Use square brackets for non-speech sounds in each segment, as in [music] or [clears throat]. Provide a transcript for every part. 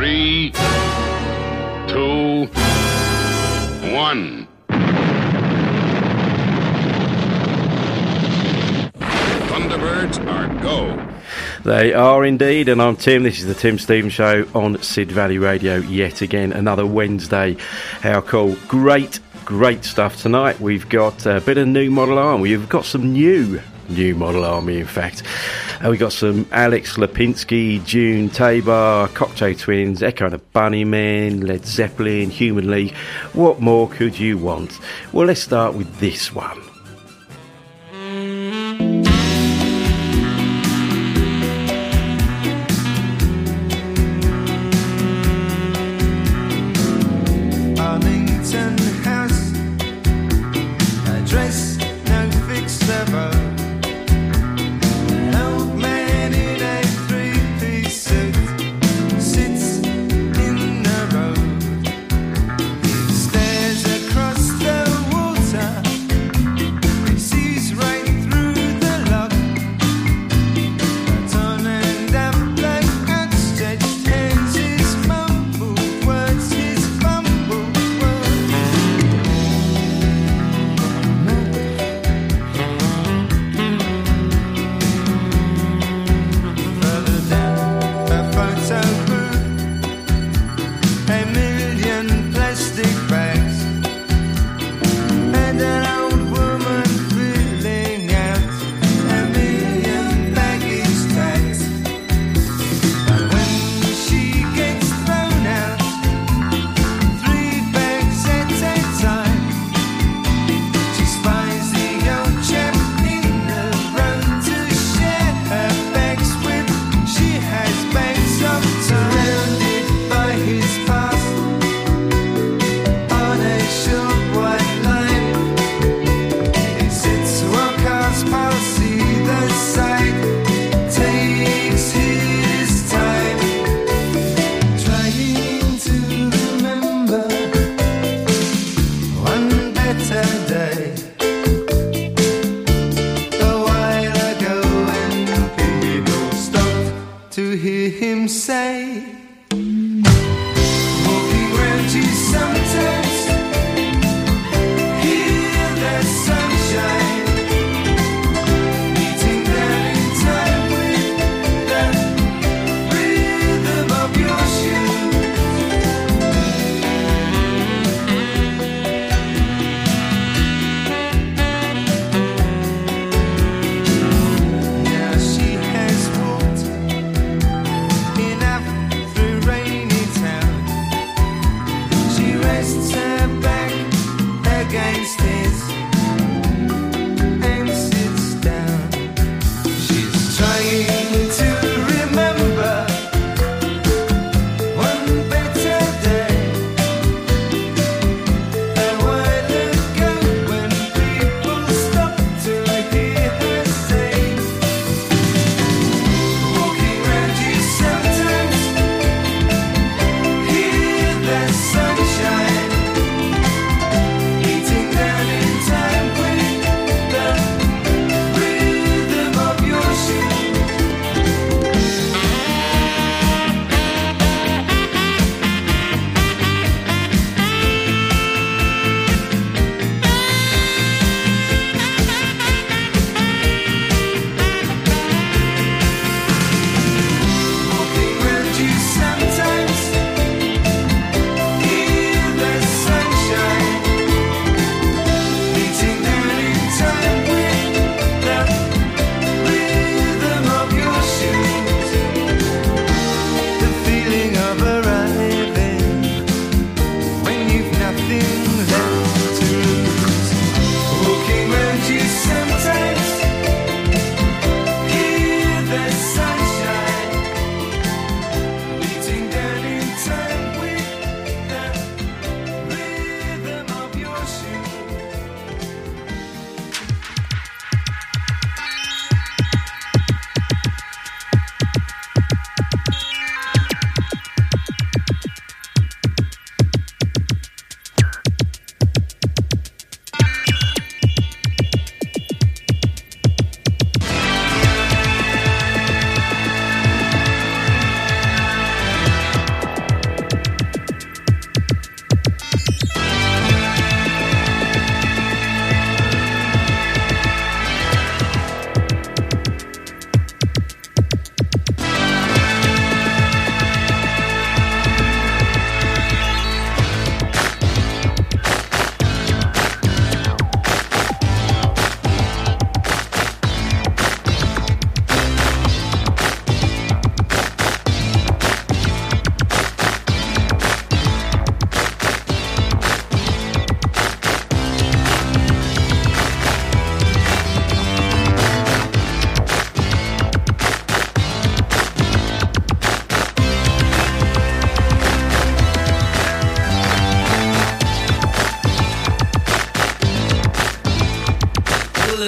Three, two, one. Thunderbirds are go. They are indeed, and I'm Tim. This is the Tim Stevens Show on Sid Valley Radio yet again. Another Wednesday. How cool! Great, great stuff tonight. We've got a bit of new model army. We've got some new new model army, in fact. Uh, we got some Alex Lipinski, June Tabor, Cocteau Twins, Echo and the Bunnymen, Led Zeppelin, Human League. What more could you want? Well, let's start with this one.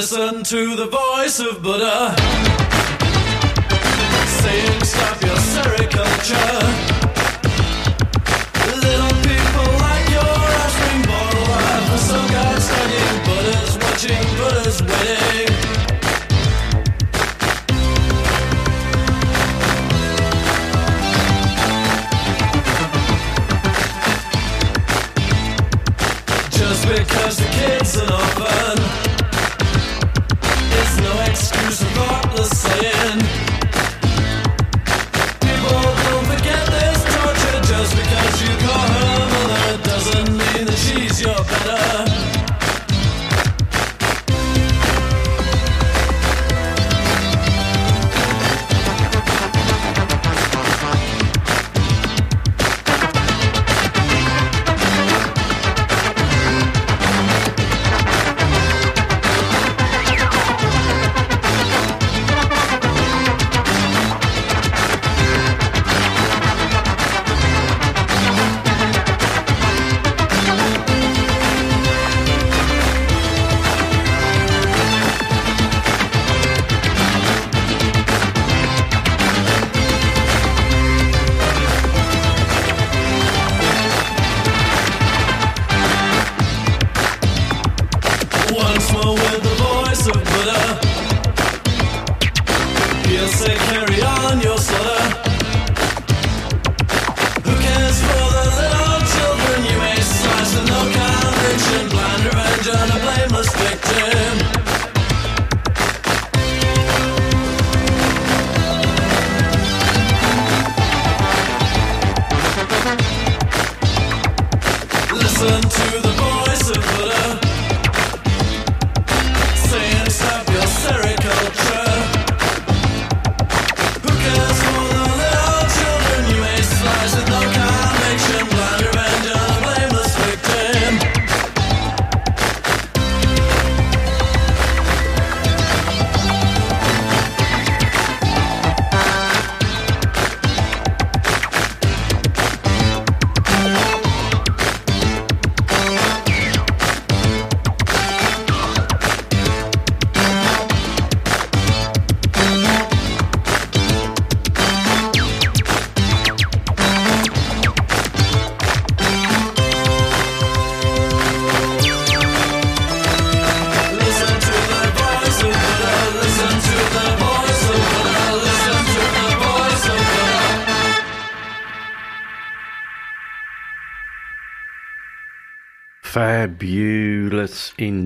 Listen to the voice of Buddha saying, Stop your sericulture. Little people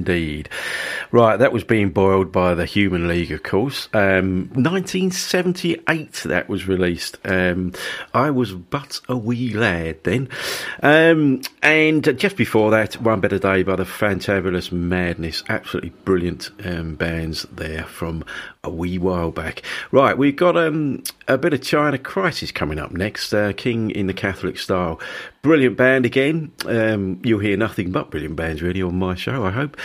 indeed. Right, that was being boiled by the Human League, of course. Um, 1978, that was released. Um, I was but a wee lad then. Um, and just before that, One Better Day by the Fantabulous Madness. Absolutely brilliant um, bands there from a wee while back. Right, we've got um, a bit of China Crisis coming up next. Uh, King in the Catholic Style. Brilliant band again. Um, you'll hear nothing but brilliant bands really on my show, I hope.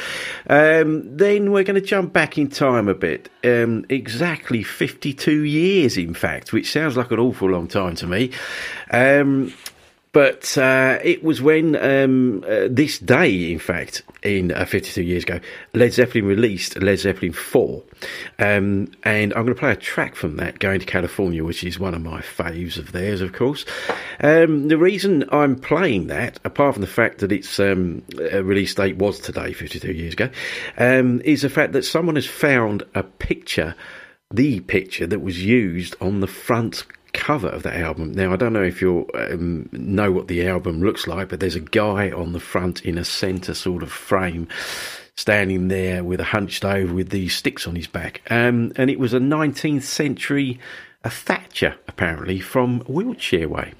Um, then we're going to jump back in time a bit. Um, exactly 52 years, in fact, which sounds like an awful long time to me. But uh, it was when um, uh, this day, in fact, in uh, 52 years ago, Led Zeppelin released Led Zeppelin 4. Um, and I'm going to play a track from that, Going to California, which is one of my faves of theirs, of course. Um, the reason I'm playing that, apart from the fact that its um, release date was today, 52 years ago, um, is the fact that someone has found a picture, the picture that was used on the front cover of that album. Now, I don't know if you um, know what the album looks like, but there's a guy on the front in a centre sort of frame. Standing there with a hunched over with these sticks on his back. Um, and it was a 19th century a Thatcher, apparently, from Wiltshire Way.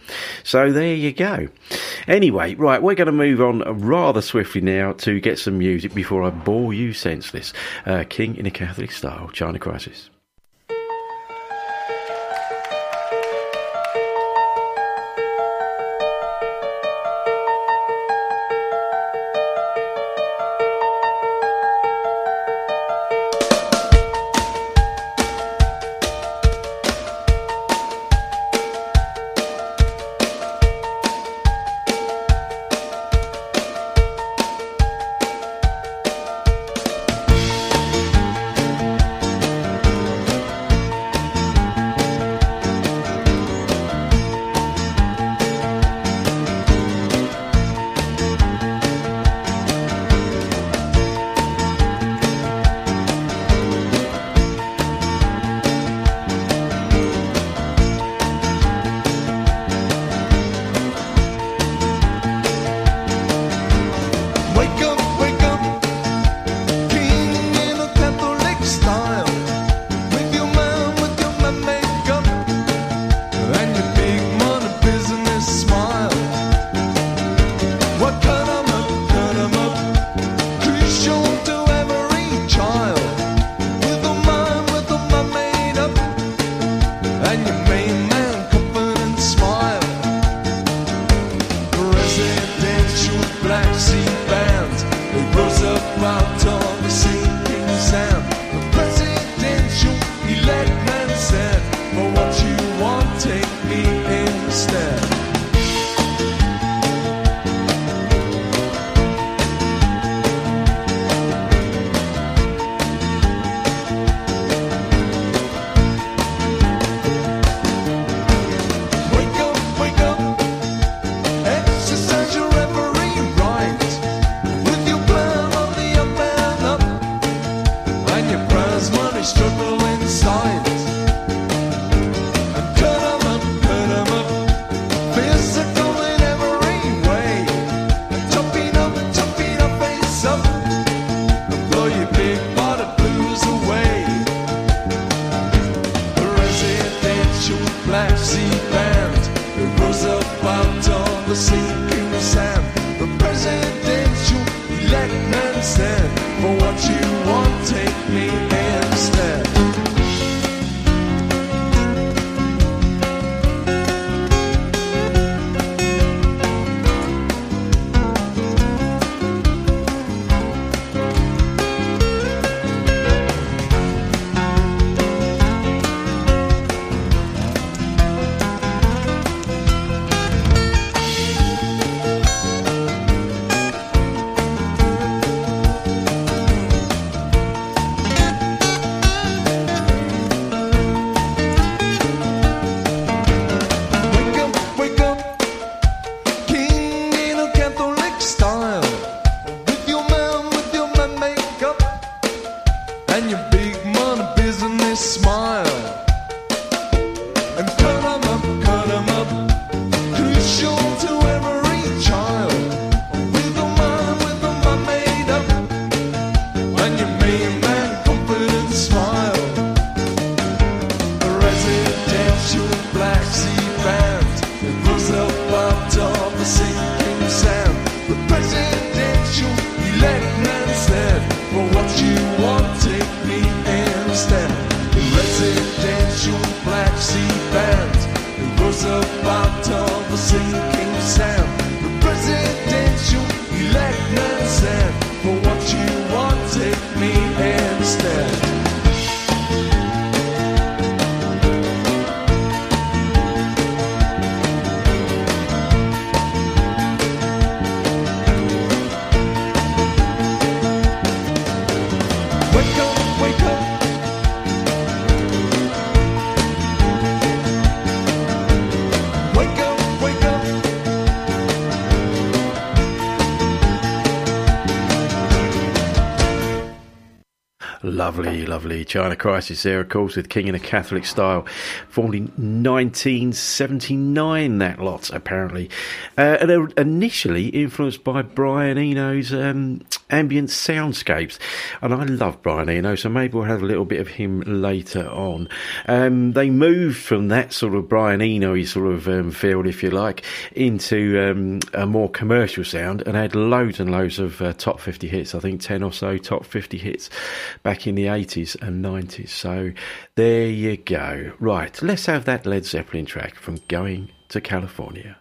So there you go. Anyway, right, we're going to move on rather swiftly now to get some music before I bore you senseless. Uh, King in a Catholic style, China Crisis. Lovely. China Crisis there, of course, with King in a Catholic style. Formed in 1979, that lot, apparently. Uh, and they were initially influenced by Brian Eno's um, ambient soundscapes. And I love Brian Eno, so maybe we'll have a little bit of him later on. Um, they moved from that sort of Brian Eno sort of um, field, if you like, into um, a more commercial sound and had loads and loads of uh, top 50 hits. I think 10 or so top 50 hits back in the 80s and 90s. So there you go. Right, let's have that Led Zeppelin track from Going to California.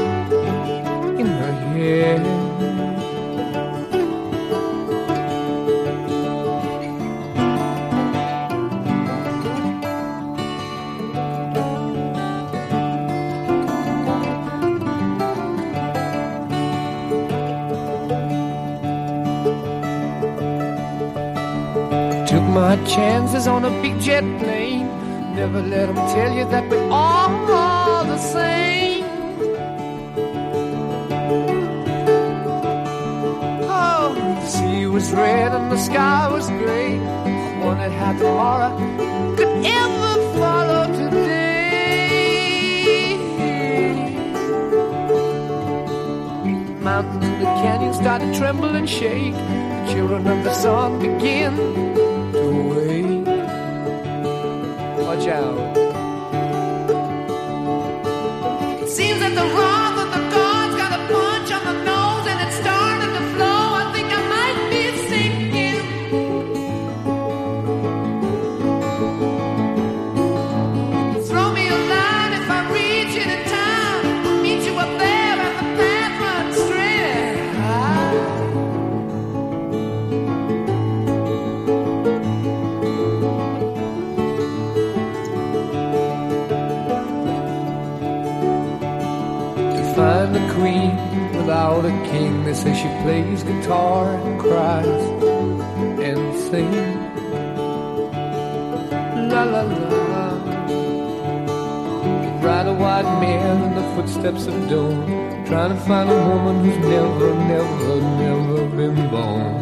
hair. Took my chances on a big jet plane. Never let 'em tell you that red and the sky was gray. I wondered how tomorrow could ever follow today. Mountains and the canyon start to tremble and shake. The children of the sun begin to wake. Watch out. without a king. They say she plays guitar and cries and sings. La la la. Ride a white man in the footsteps of dawn, trying to find a woman who's never, never, never been born.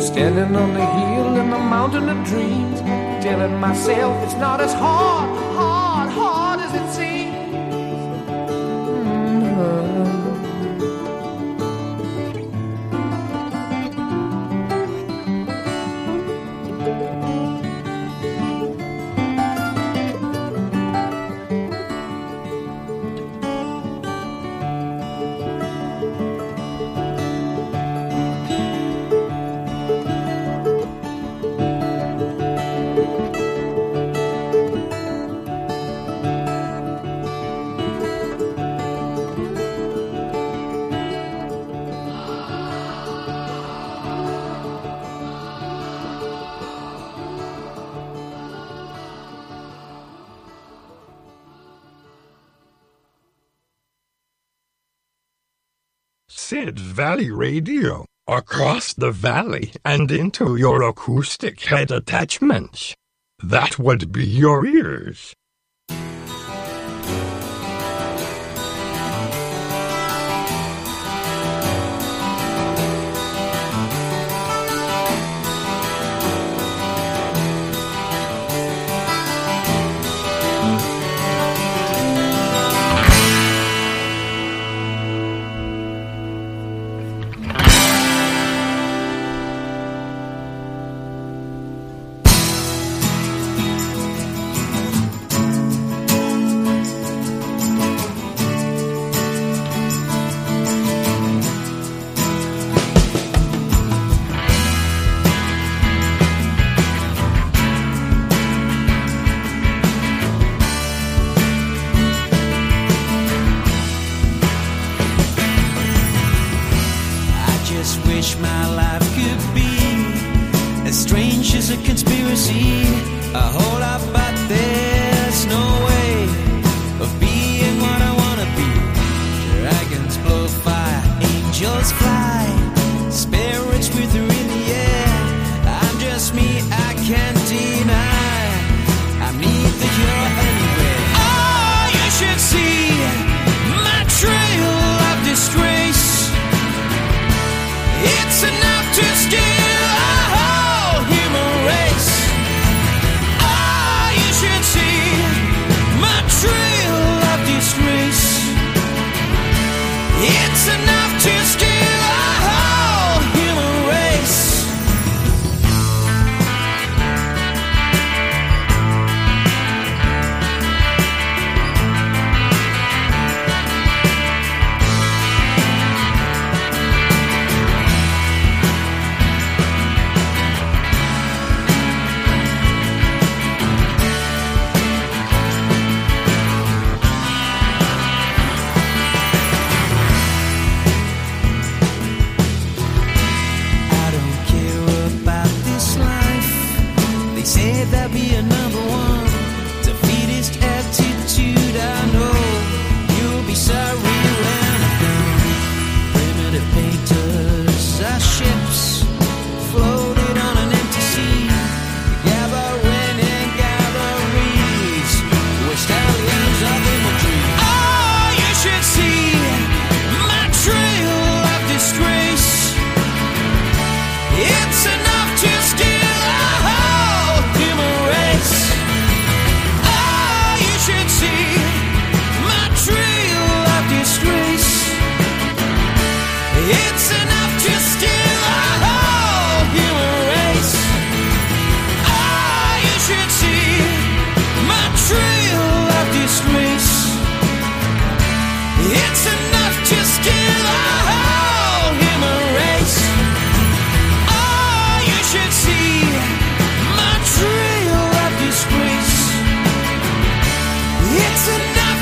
Standing on the hill in the mountain of dreams, telling myself it's not as hard said Valley Radio across the valley and into your acoustic head attachments. That would be your ears.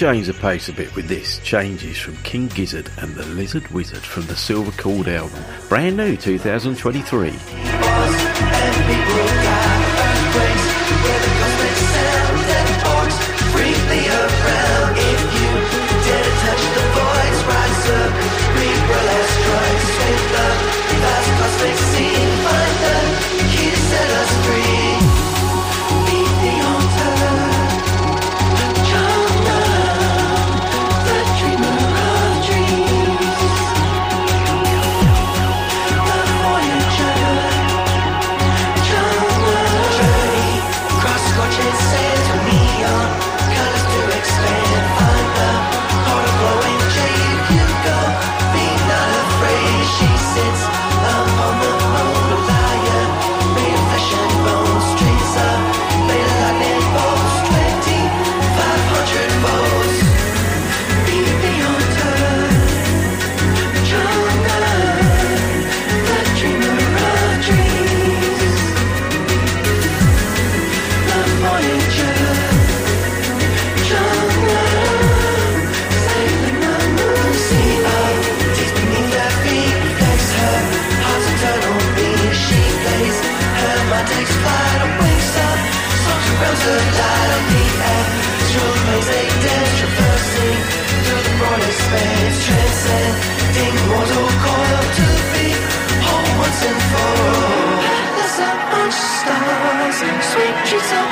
change the pace a bit with this. Changes from King Gizzard and the Lizard Wizard from the Silver Cord album. Brand new 2023.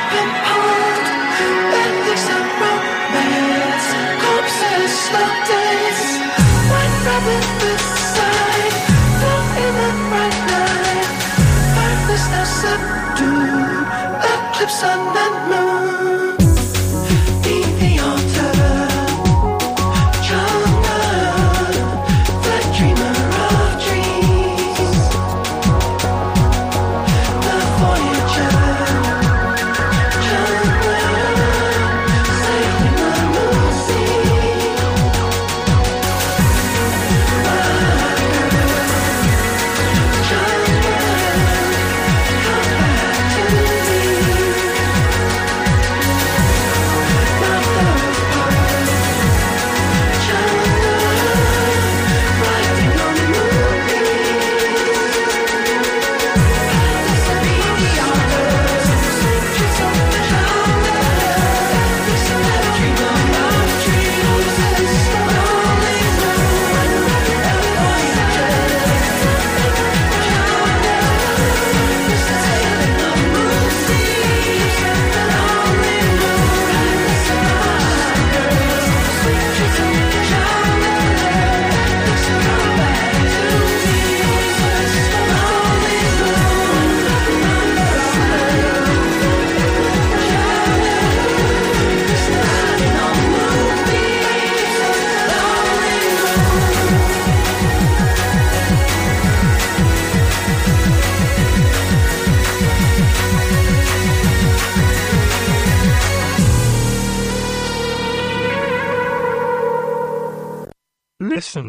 Trees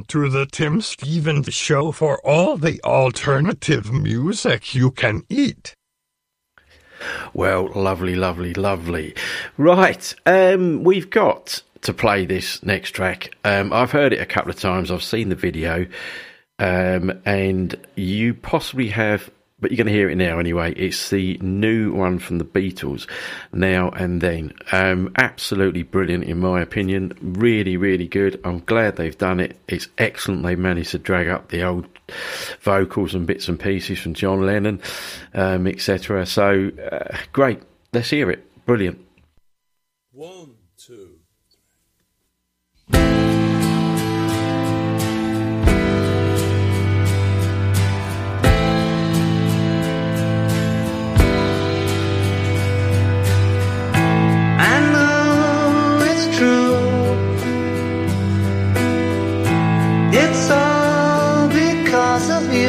to the Tim Stevens Show for all the alternative music you can eat. Well, lovely, lovely, lovely. Right, um, we've got to play this next track. Um, I've heard it a couple of times. I've seen the video, um, and you possibly have, but you're going to hear it now anyway. It's the new one from the Beatles, Now and Then. Um, absolutely brilliant, in my opinion. Really, really good. I'm glad they've done it. It's excellent. They managed to drag up the old vocals and bits and pieces from John Lennon, um, etc. So uh, great. Let's hear it. Brilliant.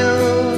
You.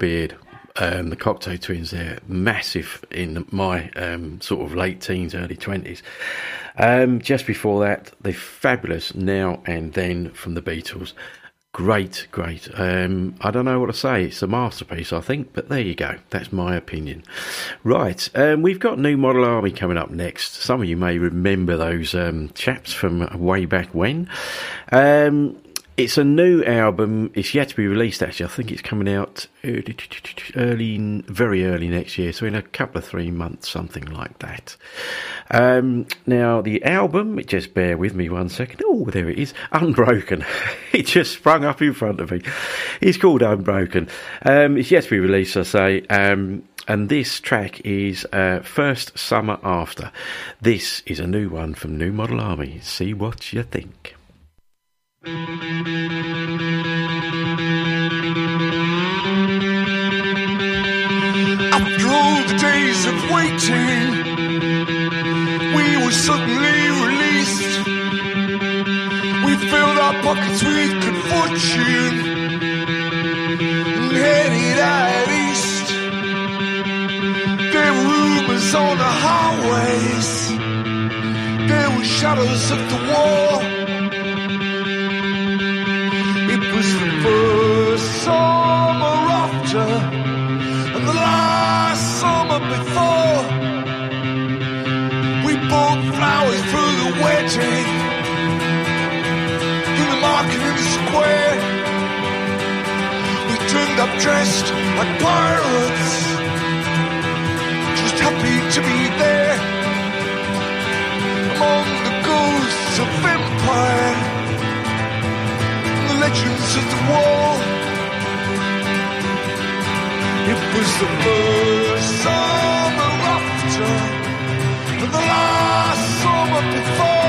Bluebeard. Um, the Cocteau Twins. They're massive in my um, sort of late teens, early 20s. Um, just before that, the fabulous Now and Then from the Beatles. Great, great. Um, I don't know what to say. It's a masterpiece, I think, but there you go. That's my opinion. Right, um, we've got New Model Army coming up next. Some of you may remember those um, chaps from way back when. It's a new album. It's yet to be released. Actually, I think it's coming out early, early, very early next year. So in a couple of three months, something like that. Um, now the album. Just bear with me one second. Oh, there it is. Unbroken. [laughs] it just sprung up in front of me. It's called Unbroken. Um, it's yet to be released. I say. Um, and this track is uh, First Summer After. This is a new one from New Model Army. See what you think. After all the days of waiting, we were suddenly released. We filled our pockets with good fortune and headed out east. There were rumors on the highways, there were shadows of the war. It was the first summer after and the last summer before. We bought flowers for the wedding in the market square. We turned up dressed like pirates just happy to be there among the ghosts of empire legends of the war it was the first summer after and the last summer before.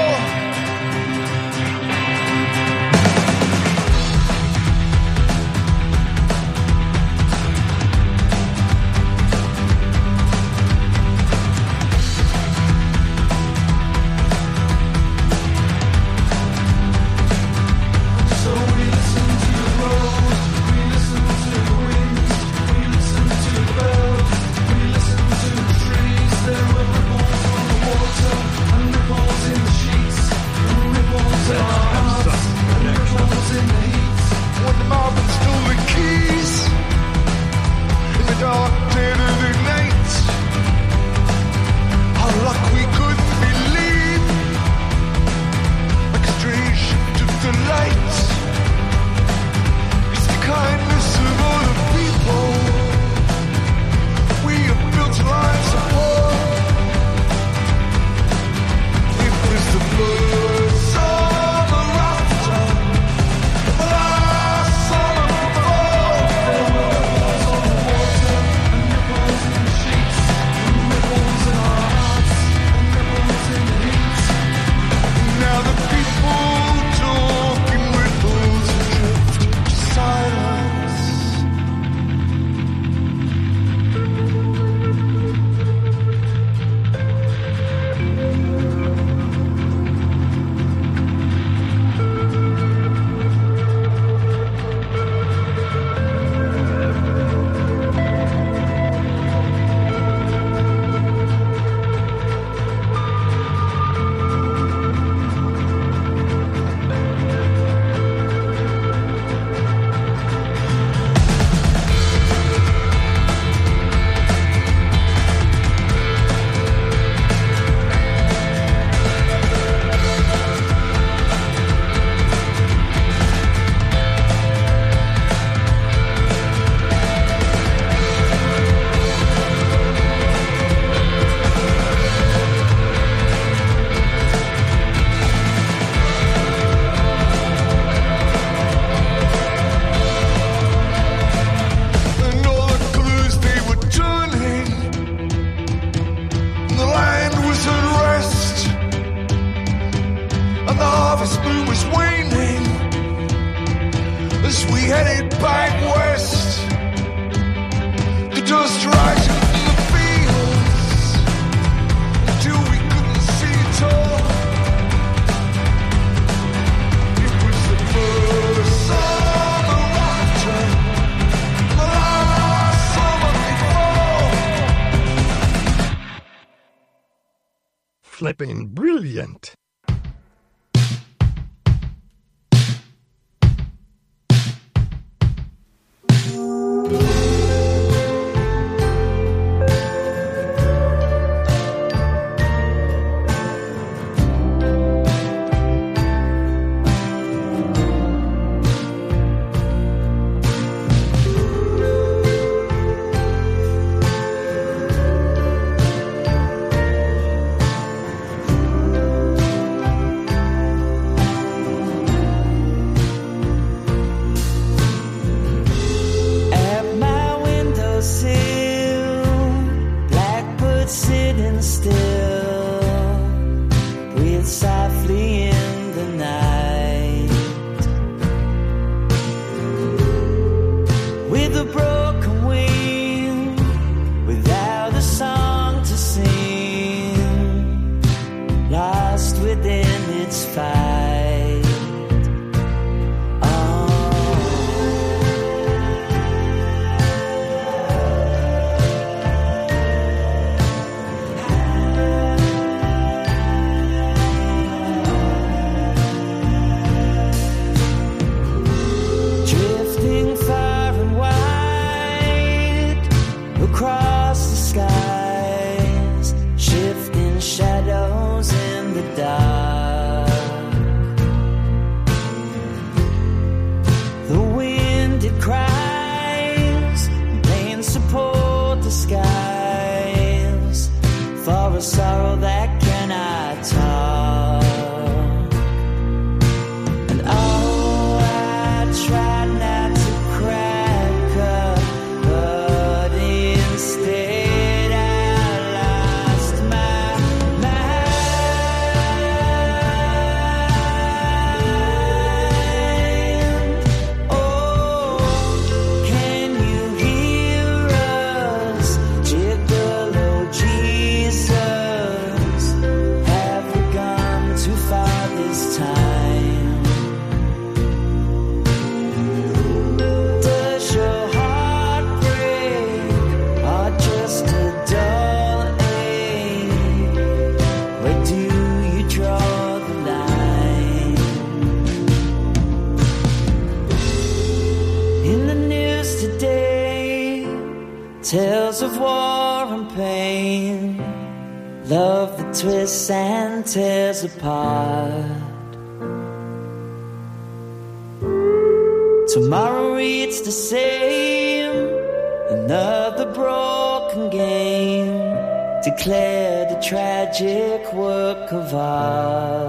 A tragic work of art.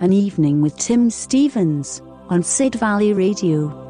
An evening with Tim Stevens on Sid Valley Radio.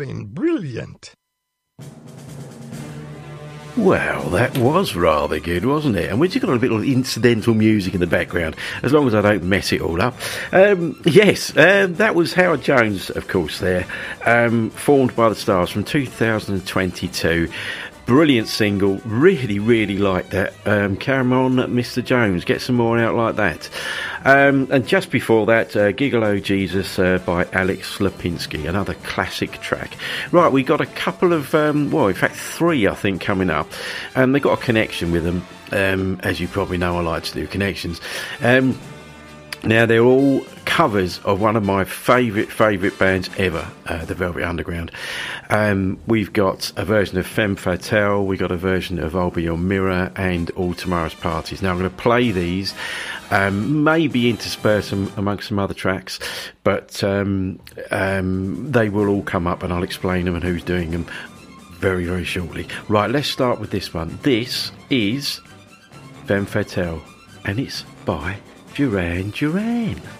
Flipping brilliant. Well, that was rather good, wasn't it? And we just got a little bit of incidental music in the background, as long as I don't mess it all up. Um, yes, um, that was Howard Jones, of course, there, um, formed by the Stars from 2022. Brilliant single, really, really like that. Um, come on, Mr. Jones, get some more out like that. Um, and just before that, uh, Gigolo Jesus uh, by Alex Lipinski, another classic track. Right, we got a couple of, um, well, in fact, three, I think, coming up, and they've got a connection with them. Um, as you probably know, I like to do connections. Um, now they're all covers of one of my favourite favourite bands ever, uh, the Velvet Underground. Um, we've got a version of Femme Fatale, we've got a version of I'll Be Your Mirror, and All Tomorrow's Parties. Now I'm going to play these, um, maybe intersperse them amongst some other tracks, but um, um, they will all come up, and I'll explain them and who's doing them very very shortly. Right, let's start with this one. This is Femme Fatale, and it's by Duran Duran.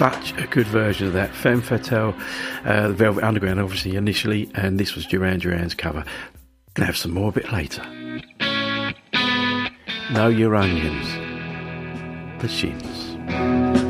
such a good version of that. Femme Fatale, uh, the Velvet Underground, obviously, initially, and this was Duran Duran's cover. Gonna have some more a bit later. Know your onions. The Shins.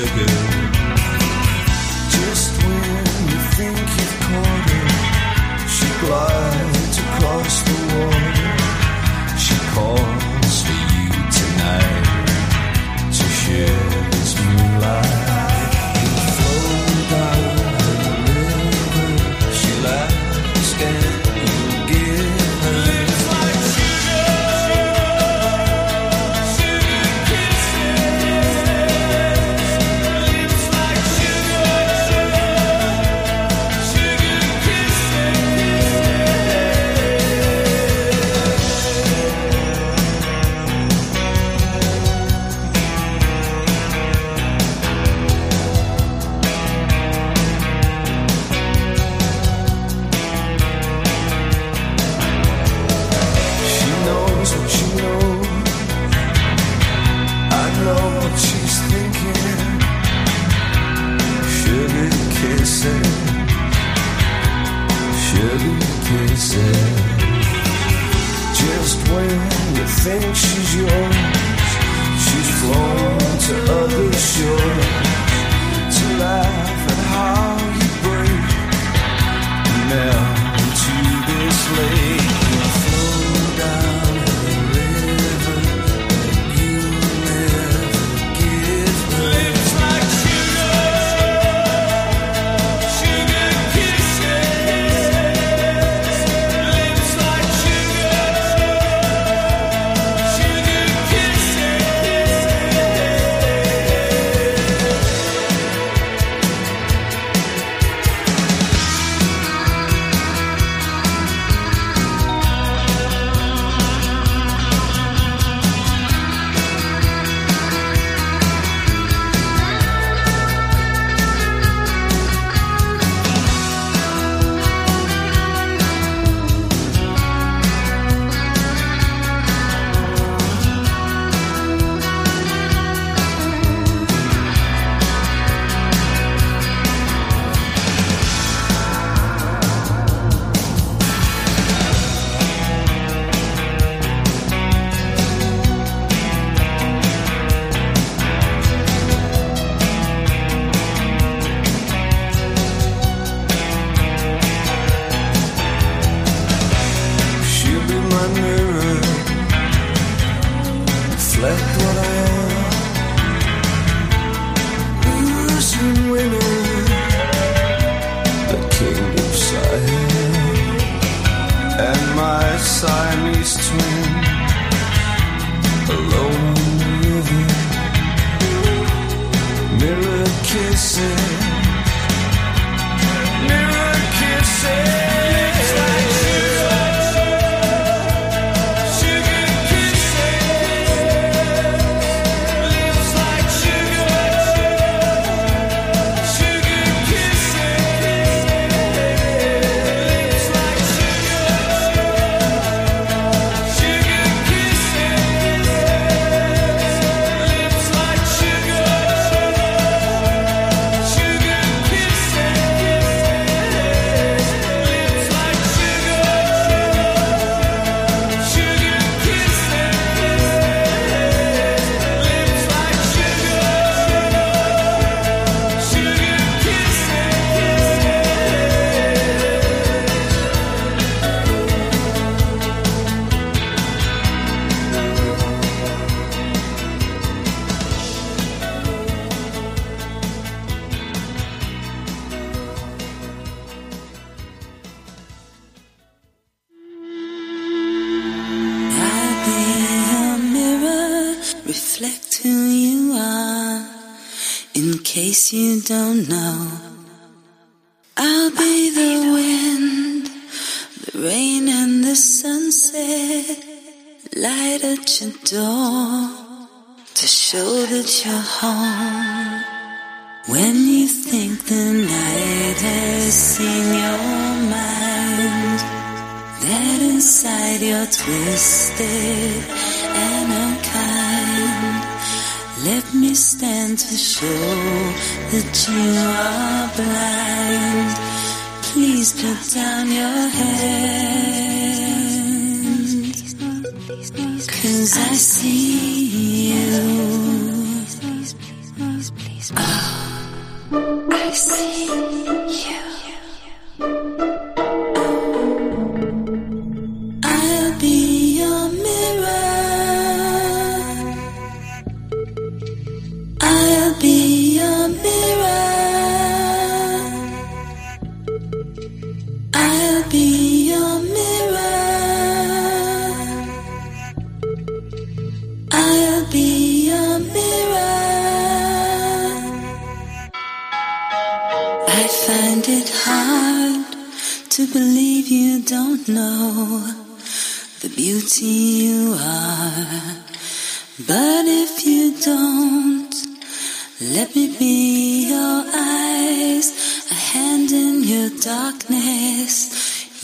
sugar. Don't know, I'll be the wind, the rain, and the sunset. Light at your door to show that you're home. When you think the night has seen your mind, that inside you're twisted and. Let me stand to show that you are blind. Please put down your hands. Cause I see you. Oh, I see you. Believe you don't know the beauty you are. But if you don't, let me be your eyes, a hand in your darkness.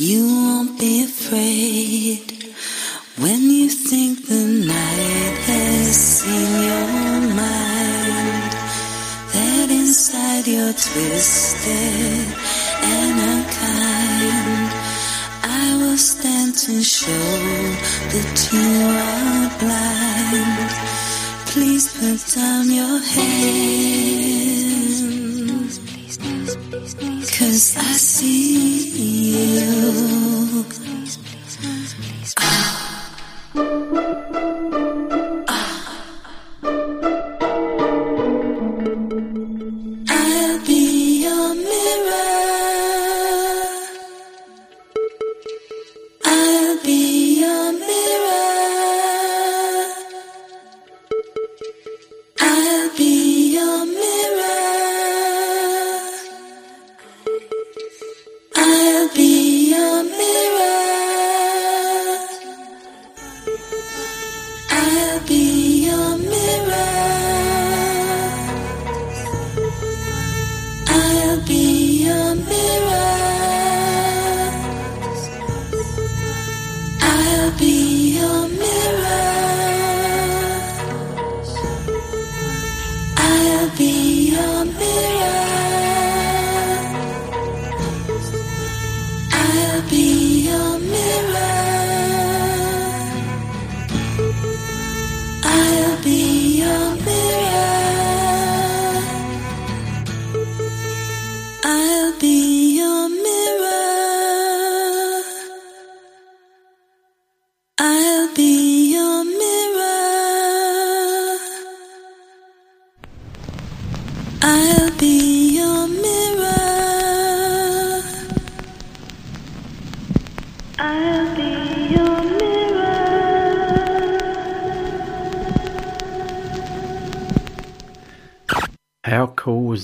You won't be afraid when you think the night has seen your mind. That inside you're twisted stance and that you are blind. Please put down your hands. Cause I see you. Ah.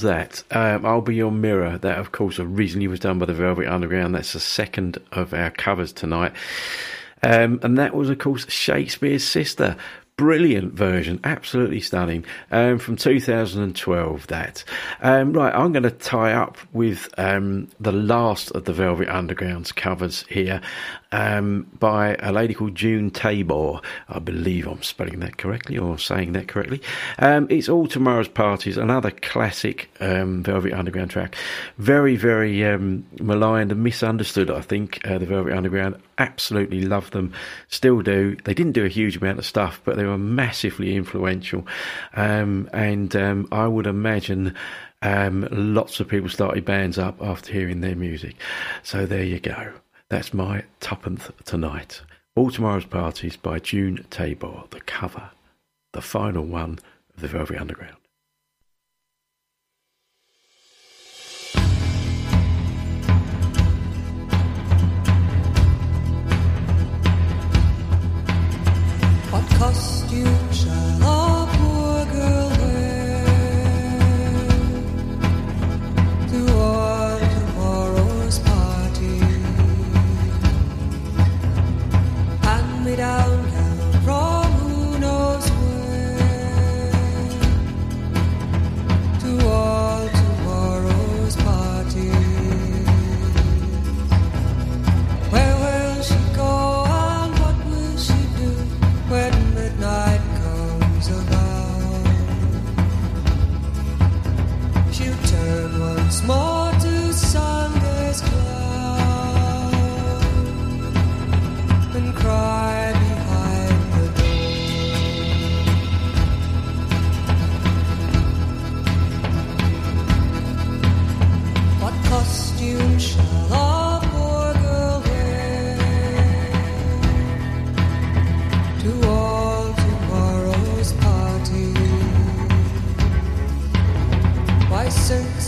That? Um, I'll Be Your Mirror. That, of course, originally was done by the Velvet Underground. That's the second of our covers tonight. Um, and that was, of course, Shakespears Sister. Brilliant version, absolutely stunning. Um, from 2012, that. Um, right, I'm going to tie up with um, the last of the Velvet Underground's covers here um, by a lady called June Tabor. I believe I'm spelling that correctly or saying that correctly. Um, it's All Tomorrow's Parties, another classic um, Velvet Underground track. Very, very um, maligned and misunderstood, I think, uh, the Velvet Underground. Absolutely love them, still do. They didn't do a huge amount of stuff, but they were massively influential. Um, and um, I would imagine. Lots of people started bands up after hearing their music. So there you go. That's my tuppence tonight. All Tomorrow's Parties by June Tabor, the cover, the final one of the Velvet Underground. What costume shall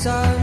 silks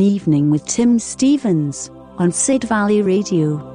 An evening with Tim Stevens on Sid Valley Radio.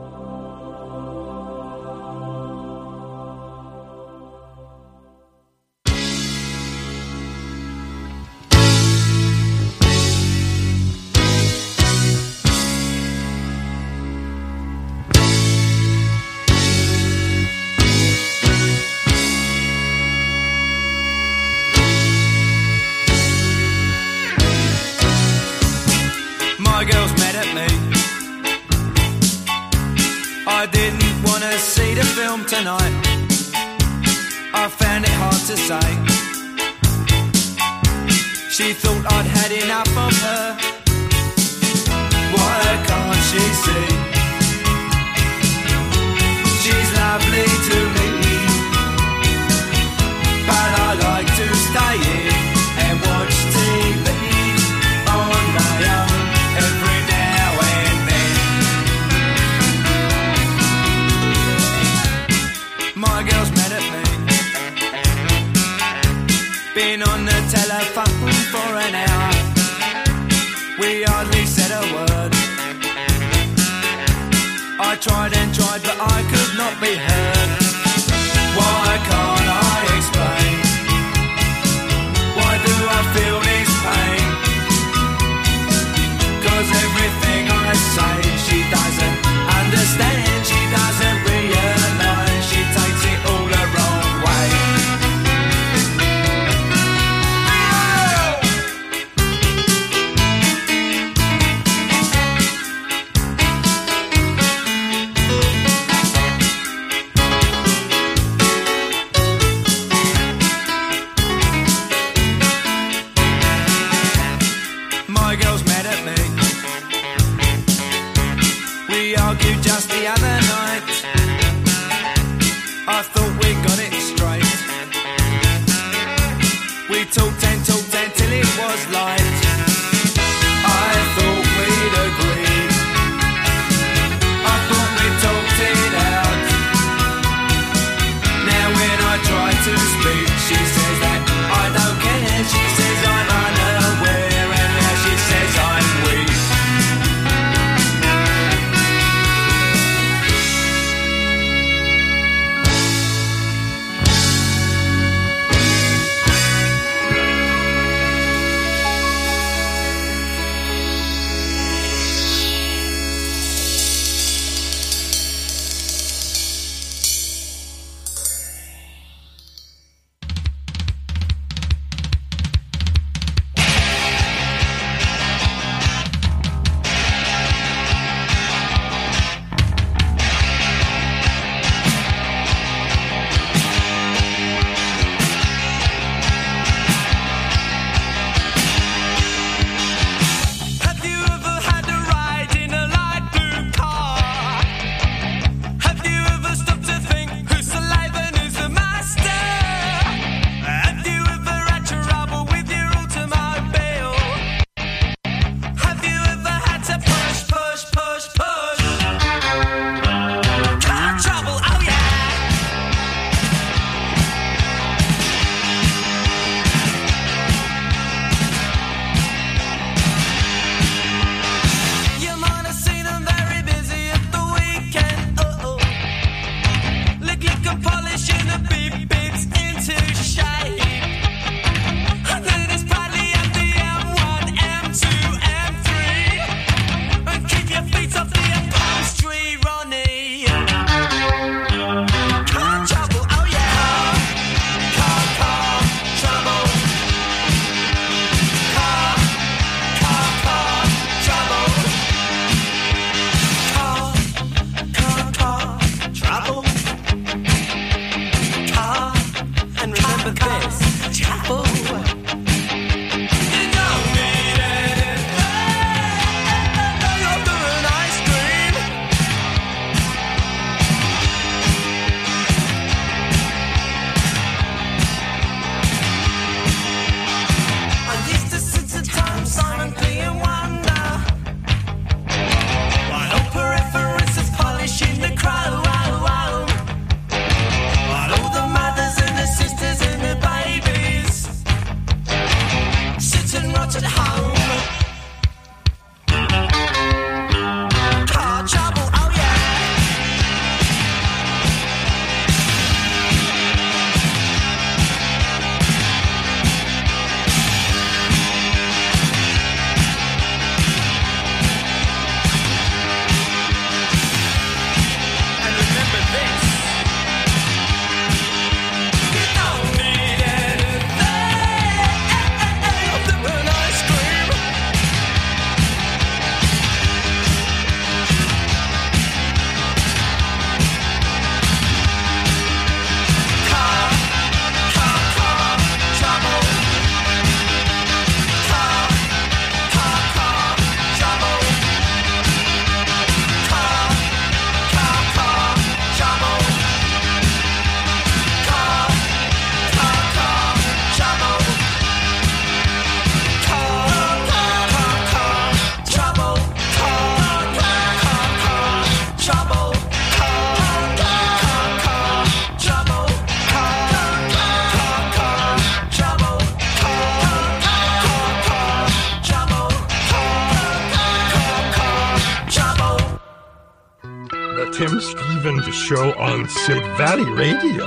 Show on Sid Valley Radio.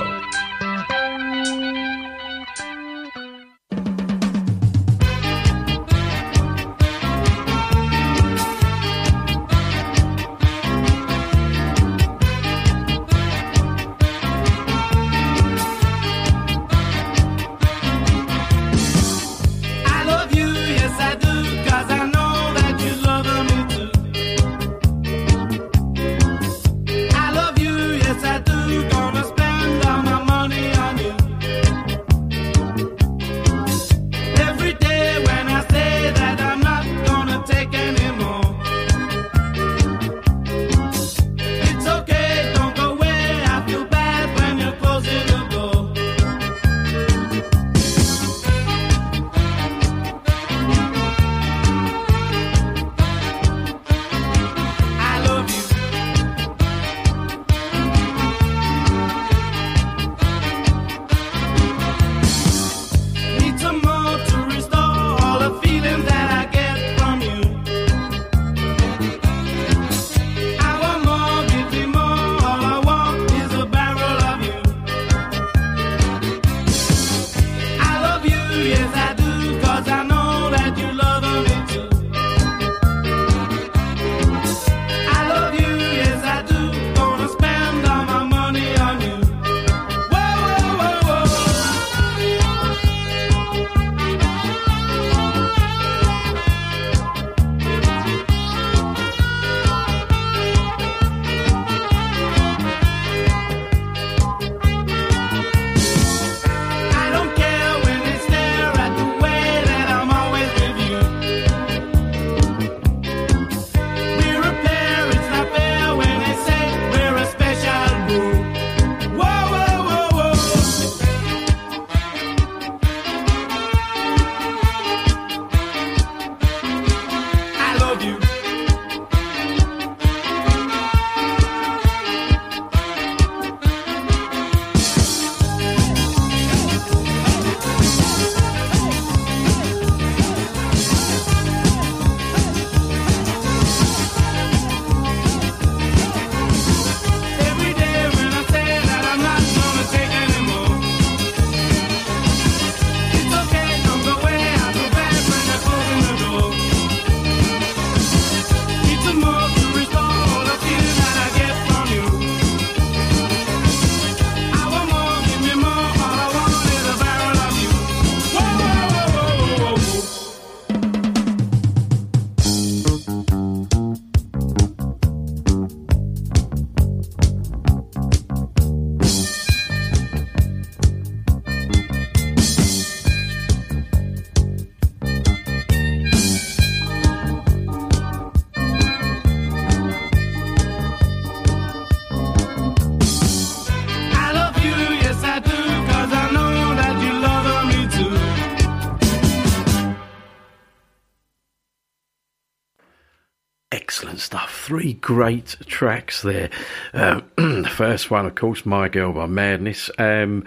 Three great tracks there. Um, [clears throat] the first one, of course, My Girl by Madness. Um,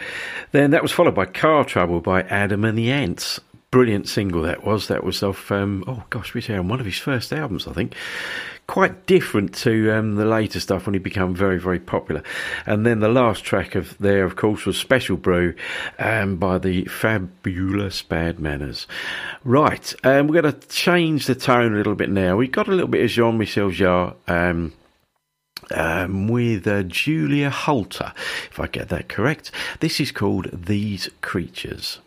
then that was followed by Car Trouble by Adam and the Ants. Brilliant single that was. That was off, um, oh gosh, which album? One of his first albums, I think. Quite different to um, the later stuff when he became very, very popular. And then the last track of there, of course, was Special Brew um, by the fabulous Bad Manners. Right, um, we're going to change the tone a little bit now. We've got a little bit of Jean Michel Jarre. Um, um, with uh, Julia Holter, if I get that correct. This is called These Creatures.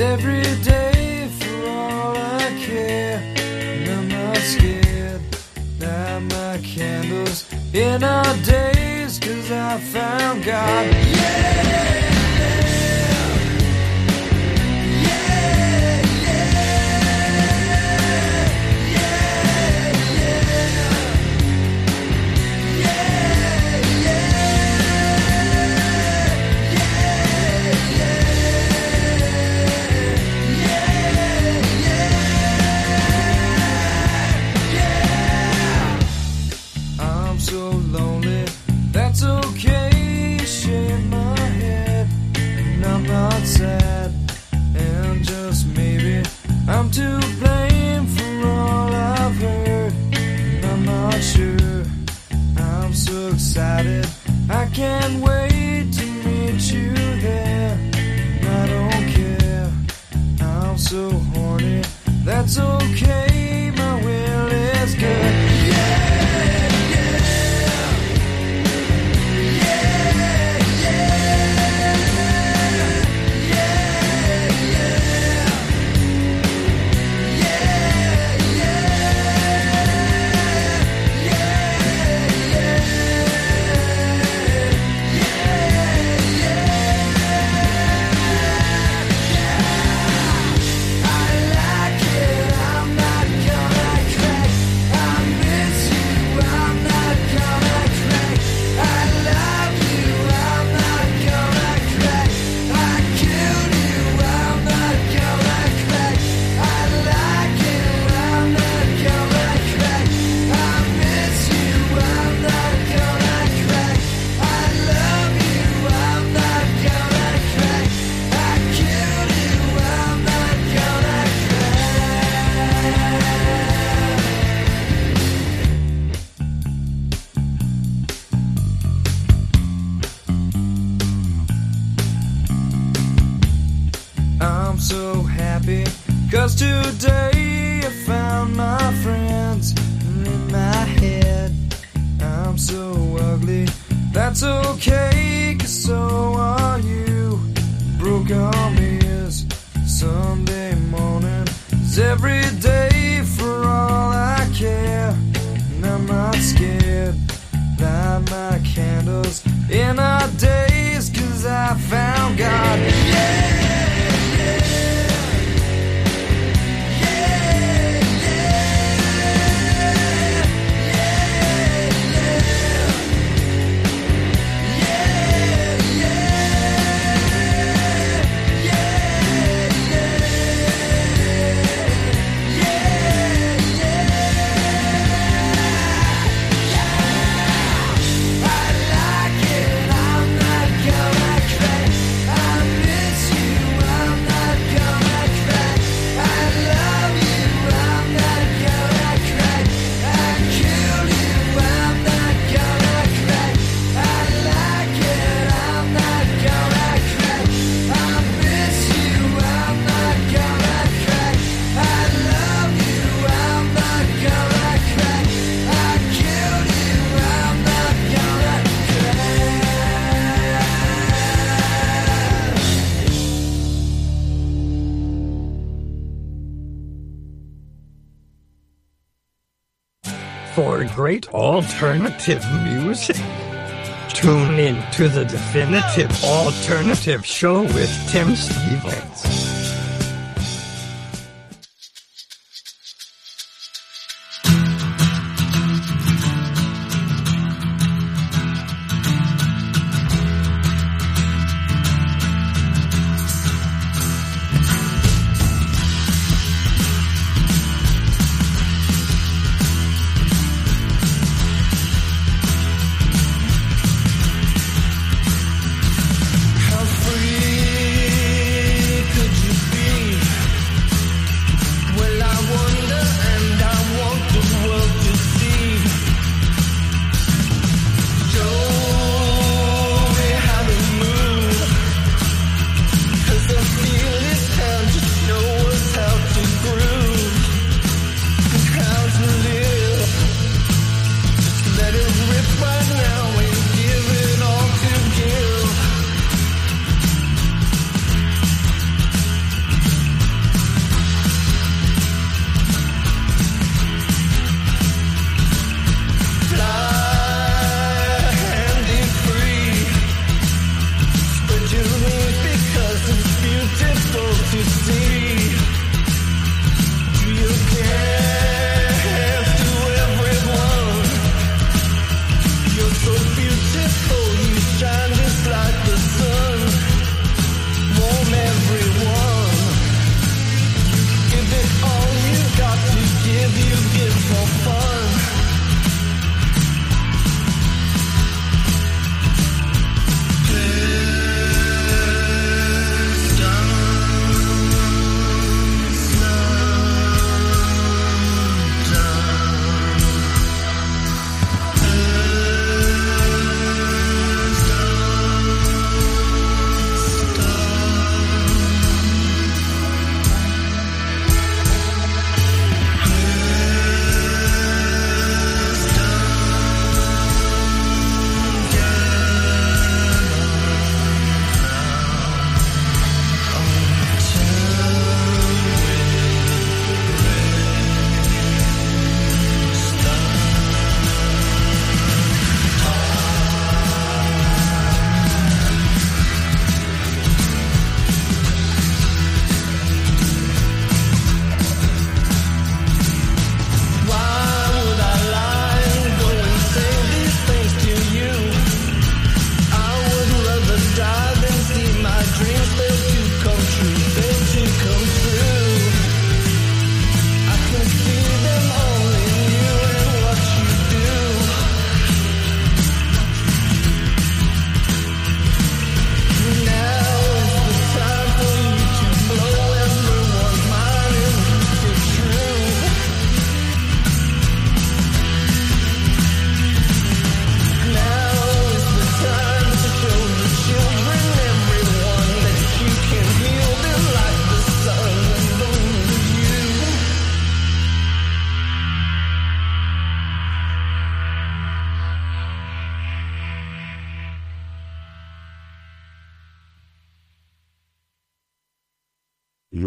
every day for all I care. And I'm not scared. Light my candles in our days, cause I found God. Yeah! for great alternative music. Tune in to the Definitive Alternative Show with Tim Stevens.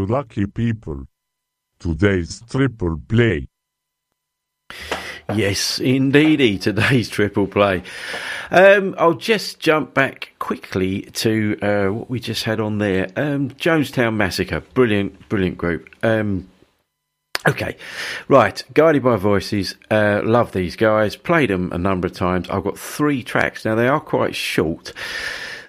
lucky people. Today's triple play. Yes, indeedy, [laughs] today's triple play. Um, I'll just jump back quickly to uh, what we just had on there. Um, Jonestown Massacre, brilliant, brilliant group. Um, Okay, right. Guided by Voices, uh, love these guys. Played them a number of times. I've got three tracks now. They are quite short,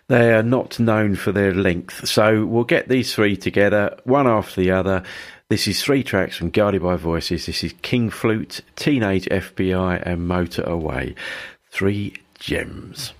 they are not known for their length. So we'll get these three together, one after the other. This is three tracks from Guided by Voices. This is King Flute, Teenage FBI, and Motor Away. Three gems.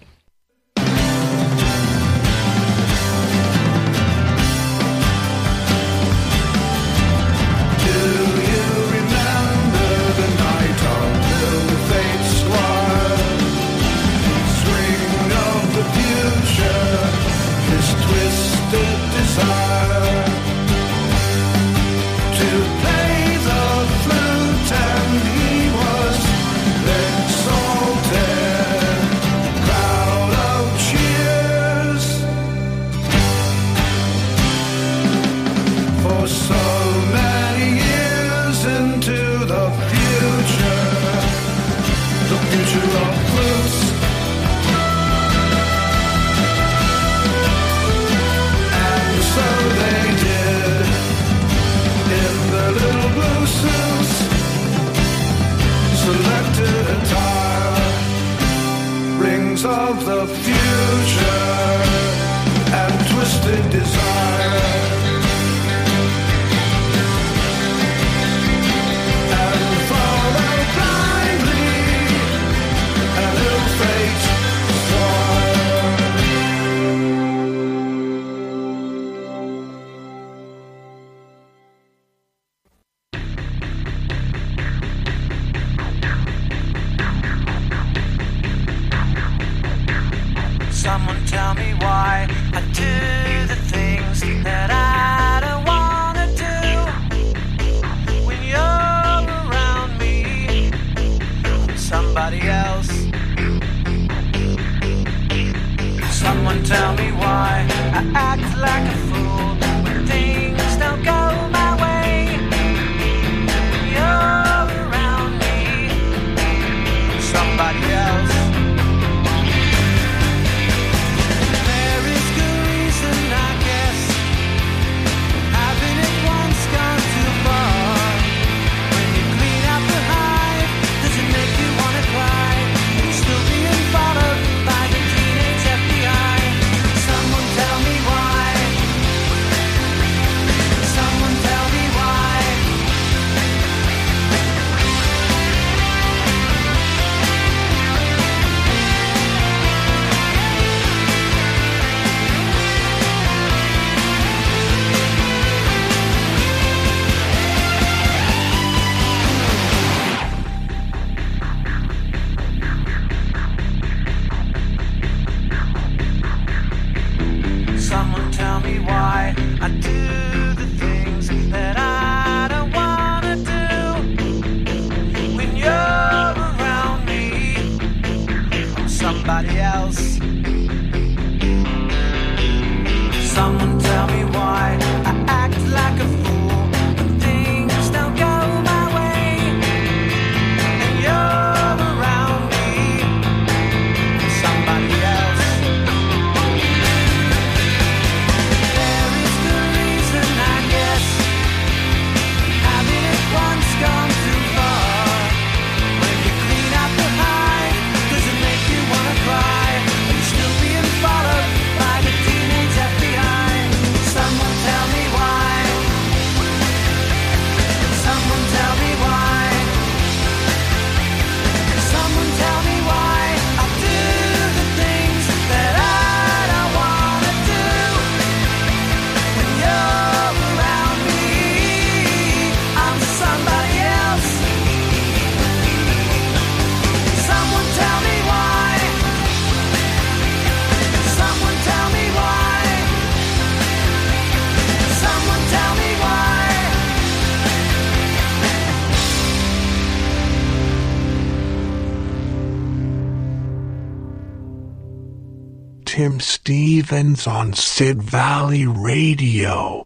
On Sid Valley Radio.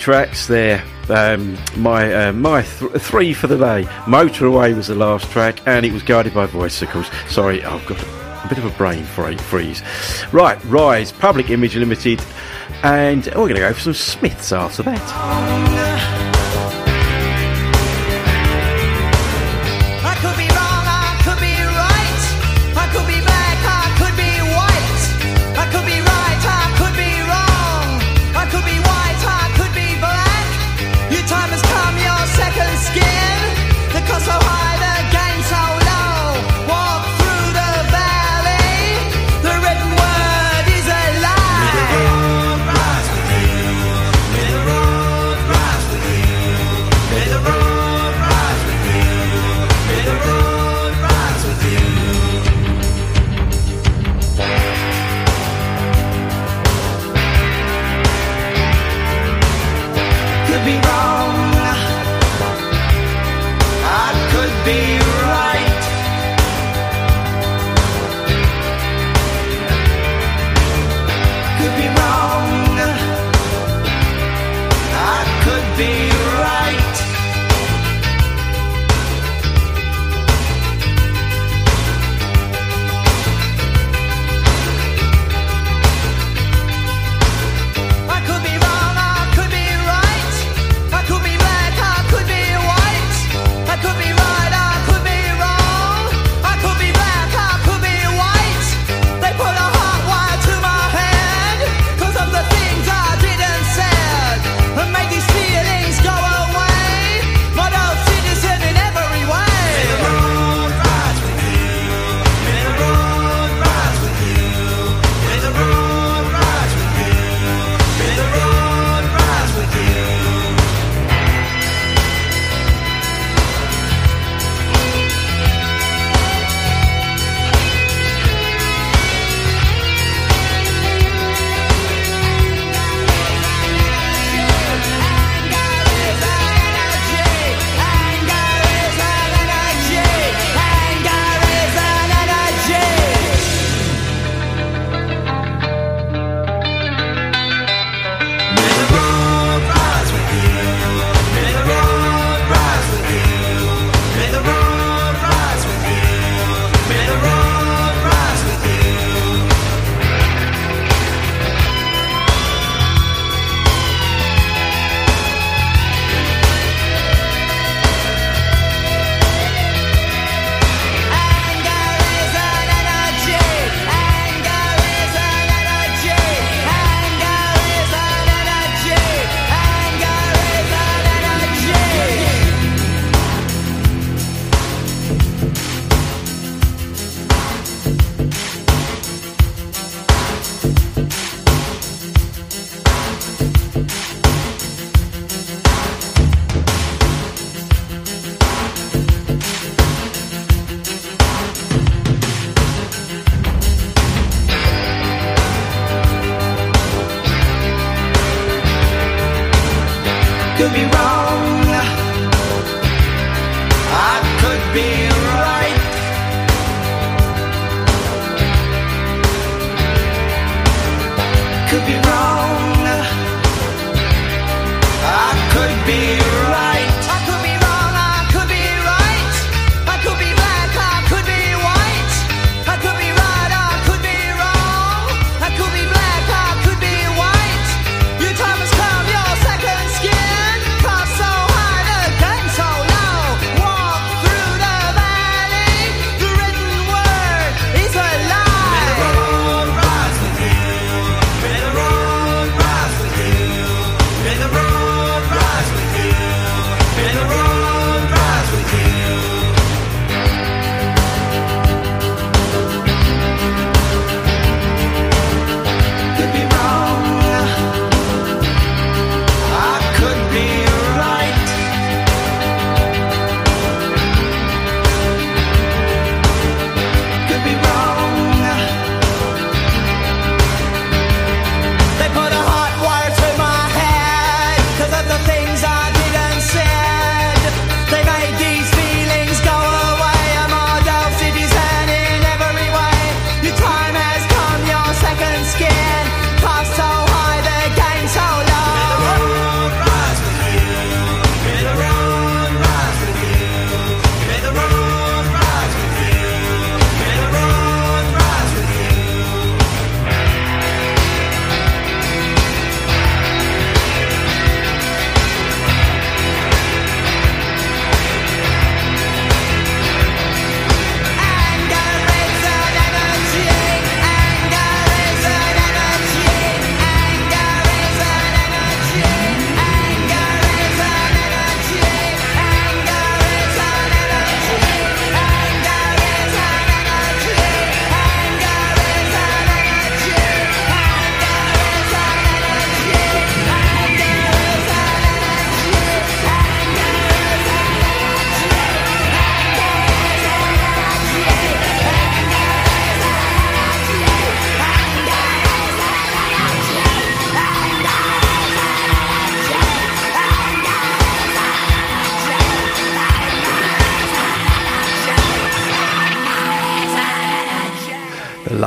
tracks there. Um, my uh, my th- three for the day. Motor Away was the last track, and it was guided by bicycles. Sorry, I've got a bit of a brain freeze. Right, Rise, Public Image Limited, and we're going to go for some Smiths after that.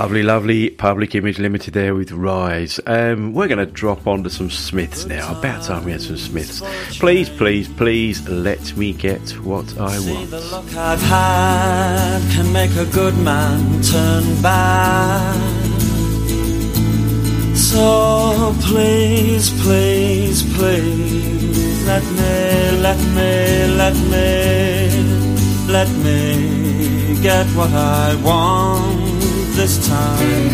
Lovely, lovely Public Image Limited there with Rise. Um, we're going to drop onto some Smiths now. About time we had some Smiths. Please, please, please let me get what I want. The luck I've had can make a good man turn bad. So please, please, please, let me, let me, let me, let me get what I want this time.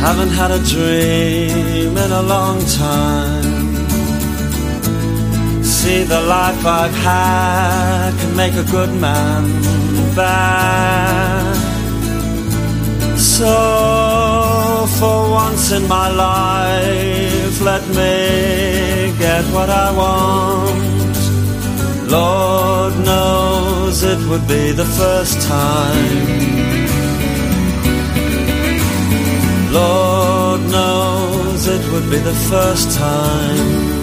Haven't had a dream in a long time. See, the life I've had can make a good man bad. So, for once in my life, let me get what I want. Lord knows it would be the first time. Lord knows it would be the first time.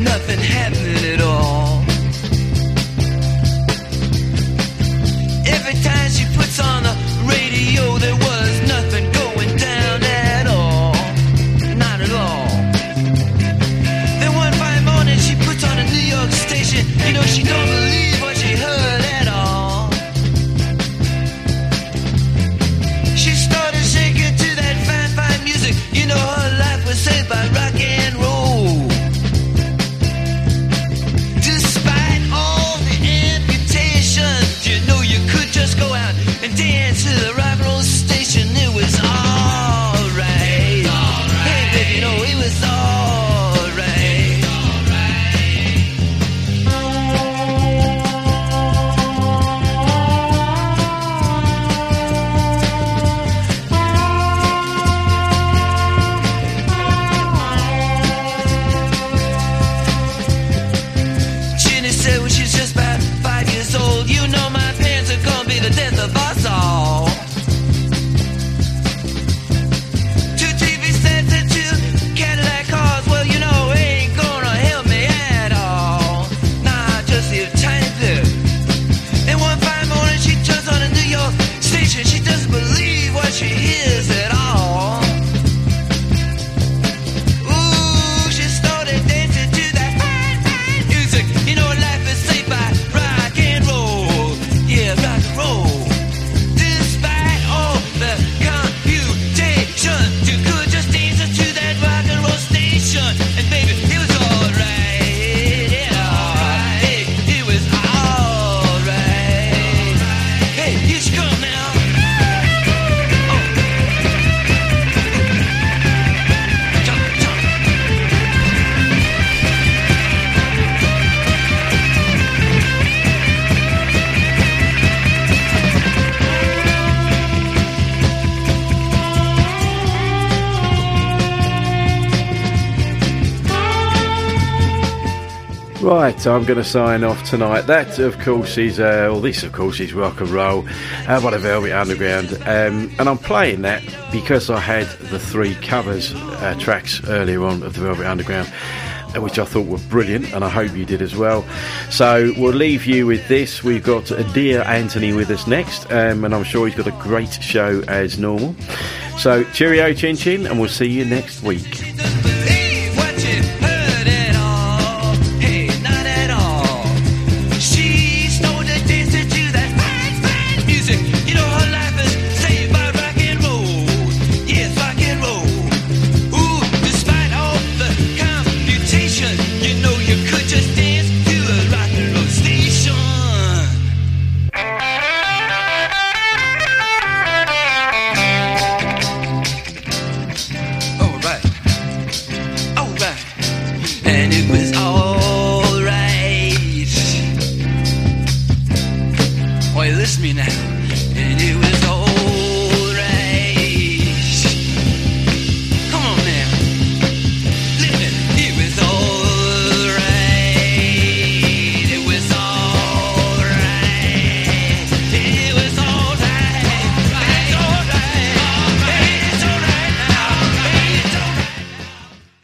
Nothing happening at all. Every time she puts on the radio, there was nothing going down at all. Not at all. Then one fine morning she puts on a New York station. You know, she don't believe Right, I'm going to sign off tonight. That, of course, is, uh, well, this, of course, is rock and roll uh, by the Velvet Underground. Um, and I'm playing that because I had the three covers uh, tracks earlier on of the Velvet Underground, uh, which I thought were brilliant, and I hope you did as well. So we'll leave you with this. We've got Dear Anthony with us next, um, and I'm sure he's got a great show as normal. So cheerio, chin chin, and we'll see you next week.